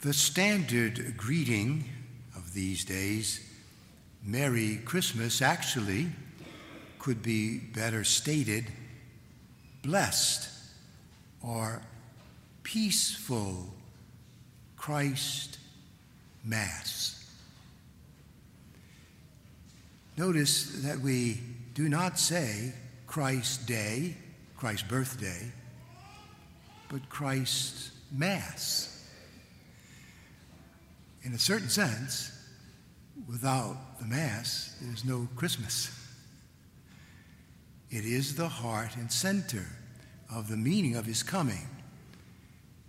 The standard greeting of these days, Merry Christmas, actually could be better stated blessed or peaceful Christ Mass. Notice that we do not say Christ's Day, Christ's birthday, but Christ's Mass. In a certain sense, without the Mass, there's no Christmas. It is the heart and center of the meaning of His coming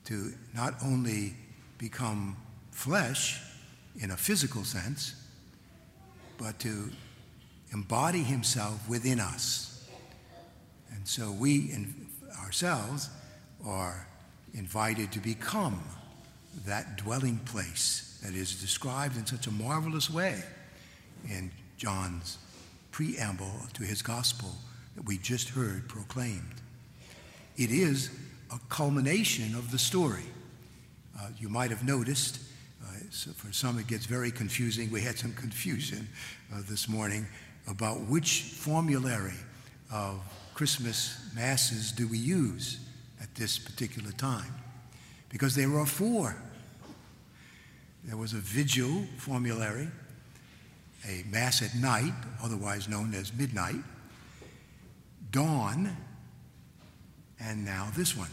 to not only become flesh in a physical sense, but to embody Himself within us. And so we ourselves are invited to become that dwelling place that is described in such a marvelous way in John's preamble to his gospel that we just heard proclaimed. It is a culmination of the story. Uh, you might have noticed, uh, so for some it gets very confusing. We had some confusion uh, this morning about which formulary of Christmas masses do we use at this particular time. Because there are four there was a vigil formulary, a Mass at night, otherwise known as midnight, dawn, and now this one,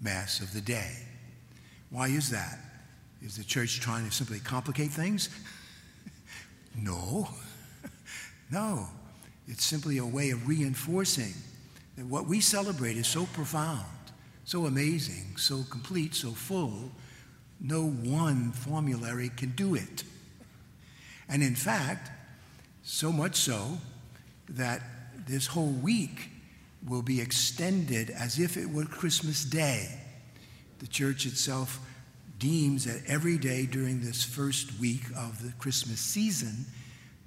Mass of the day. Why is that? Is the church trying to simply complicate things? no. no. It's simply a way of reinforcing that what we celebrate is so profound, so amazing, so complete, so full no one formulary can do it. And in fact, so much so that this whole week will be extended as if it were Christmas Day. The church itself deems that every day during this first week of the Christmas season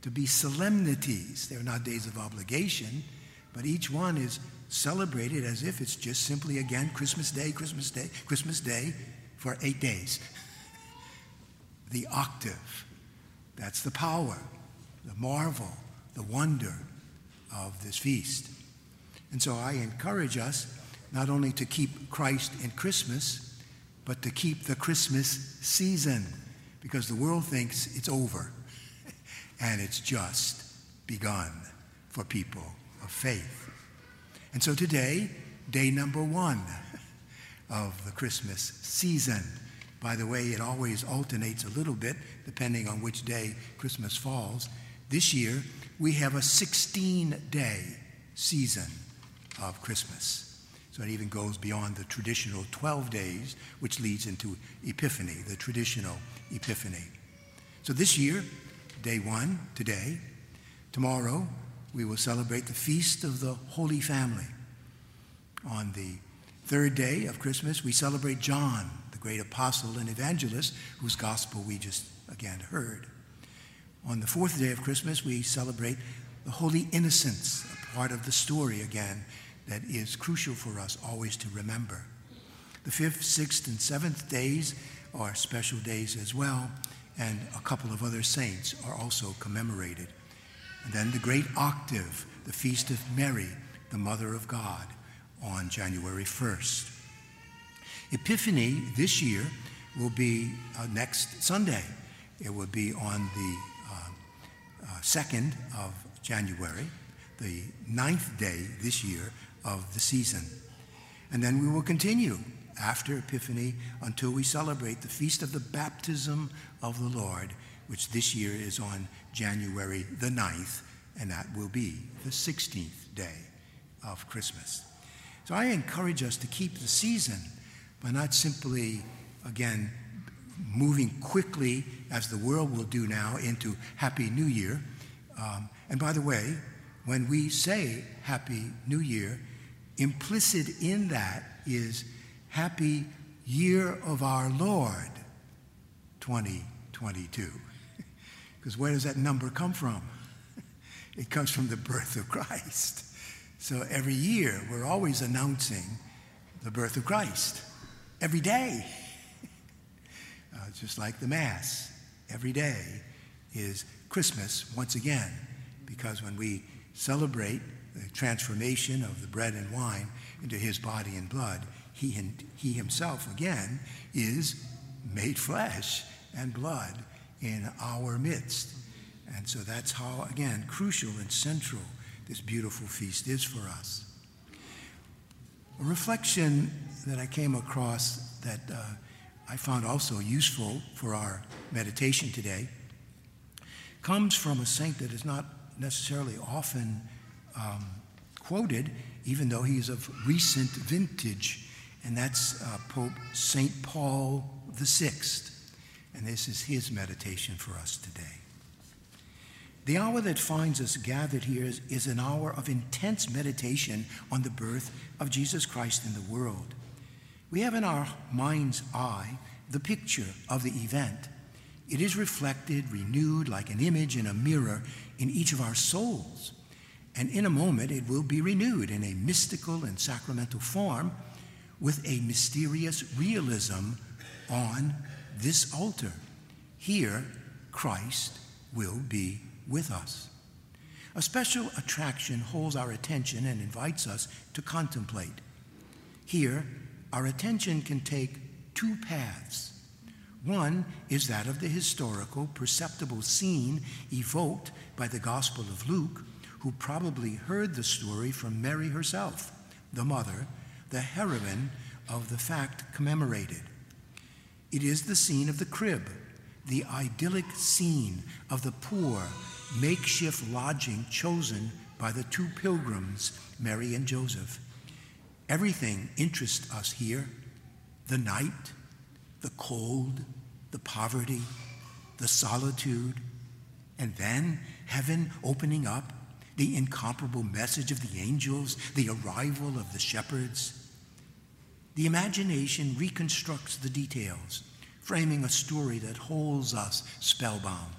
to be solemnities. They're not days of obligation, but each one is celebrated as if it's just simply again Christmas Day, Christmas Day, Christmas Day, for eight days. the octave. That's the power, the marvel, the wonder of this feast. And so I encourage us not only to keep Christ in Christmas, but to keep the Christmas season because the world thinks it's over and it's just begun for people of faith. And so today, day number one of the Christmas season. By the way, it always alternates a little bit depending on which day Christmas falls. This year, we have a 16 day season of Christmas. So it even goes beyond the traditional 12 days, which leads into Epiphany, the traditional Epiphany. So this year, day one, today, tomorrow, we will celebrate the Feast of the Holy Family. On the third day of Christmas, we celebrate John, the great apostle and evangelist, whose gospel we just again heard. On the fourth day of Christmas, we celebrate the Holy Innocents, a part of the story again that is crucial for us always to remember. The fifth, sixth, and seventh days are special days as well, and a couple of other saints are also commemorated. And then the great octave, the Feast of Mary, the Mother of God on January 1st. Epiphany this year will be uh, next Sunday. It will be on the uh, uh, 2nd of January, the ninth day this year of the season. And then we will continue after Epiphany until we celebrate the Feast of the Baptism of the Lord, which this year is on January the 9th, and that will be the 16th day of Christmas. So I encourage us to keep the season by not simply, again, moving quickly, as the world will do now, into Happy New Year. Um, and by the way, when we say Happy New Year, implicit in that is Happy Year of our Lord 2022. because where does that number come from? It comes from the birth of Christ. So every year, we're always announcing the birth of Christ. Every day. Uh, just like the Mass. Every day is Christmas once again, because when we celebrate the transformation of the bread and wine into his body and blood, he, he himself again is made flesh and blood in our midst. And so that's how, again, crucial and central this beautiful feast is for us. A reflection that I came across that uh, I found also useful for our meditation today comes from a saint that is not necessarily often um, quoted, even though he's of recent vintage, and that's uh, Pope St. Paul VI. And this is his meditation for us today. The hour that finds us gathered here is, is, an hour of intense meditation on the birth of Jesus Christ in the world. We have in our mind's eye the picture of the event. It is reflected, renewed like an image in a mirror in each of our souls. And in a moment, it will be renewed in a mystical and sacramental form with a mysterious realism on this altar. Here, Christ will be with us. A special attraction holds our attention and invites us to contemplate. Here, our attention can take two paths. One is that of the historical, perceptible scene evoked by the Gospel of Luke, who probably heard the story from Mary herself, the mother, the heroine of the fact commemorated. It is the scene of the crib, the idyllic scene of the poor, makeshift lodging chosen by the two pilgrims, Mary and Joseph. Everything interests us here the night, the cold, the poverty, the solitude, and then heaven opening up, the incomparable message of the angels, the arrival of the shepherds. The imagination reconstructs the details, framing a story that holds us spellbound.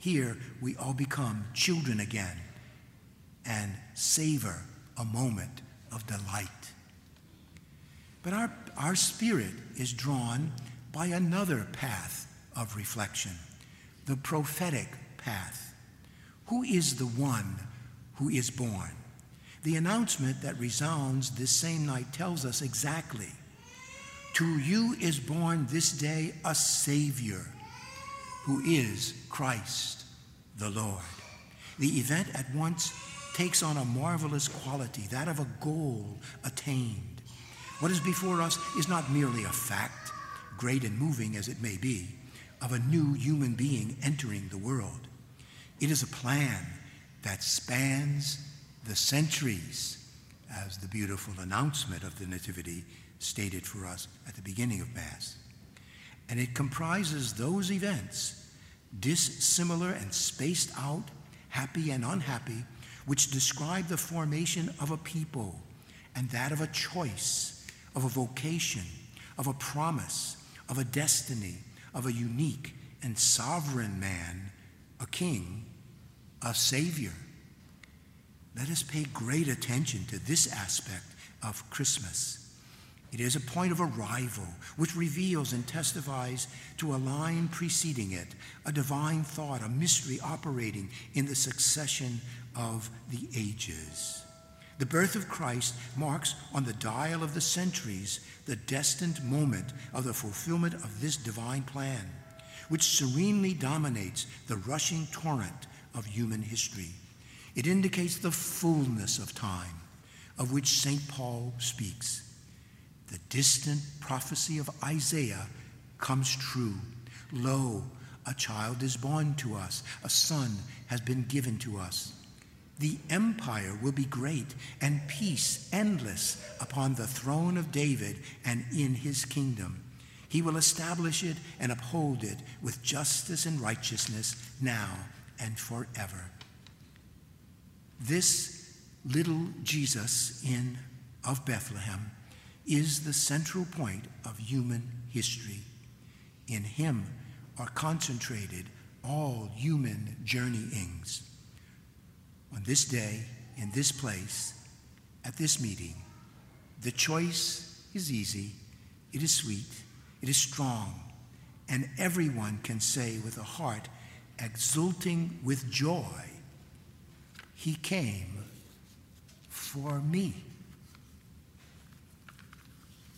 Here, we all become children again and savor a moment of delight. But our, our spirit is drawn by another path of reflection, the prophetic path. Who is the one who is born? The announcement that resounds this same night tells us exactly To you is born this day a Savior who is Christ the Lord. The event at once takes on a marvelous quality, that of a goal attained. What is before us is not merely a fact, great and moving as it may be, of a new human being entering the world. It is a plan that spans the centuries, as the beautiful announcement of the Nativity stated for us at the beginning of Mass. And it comprises those events, dissimilar and spaced out, happy and unhappy, which describe the formation of a people and that of a choice, of a vocation, of a promise, of a destiny, of a unique and sovereign man, a king, a savior. Let us pay great attention to this aspect of Christmas. It is a point of arrival which reveals and testifies to a line preceding it, a divine thought, a mystery operating in the succession of the ages. The birth of Christ marks on the dial of the centuries the destined moment of the fulfillment of this divine plan, which serenely dominates the rushing torrent of human history. It indicates the fullness of time of which St. Paul speaks. The distant prophecy of Isaiah comes true. Lo, a child is born to us, a son has been given to us. The empire will be great and peace endless upon the throne of David and in his kingdom. He will establish it and uphold it with justice and righteousness now and forever. This little Jesus in of Bethlehem is the central point of human history. In him are concentrated all human journeyings. On this day, in this place, at this meeting, the choice is easy, it is sweet, it is strong, and everyone can say with a heart exulting with joy, He came for me.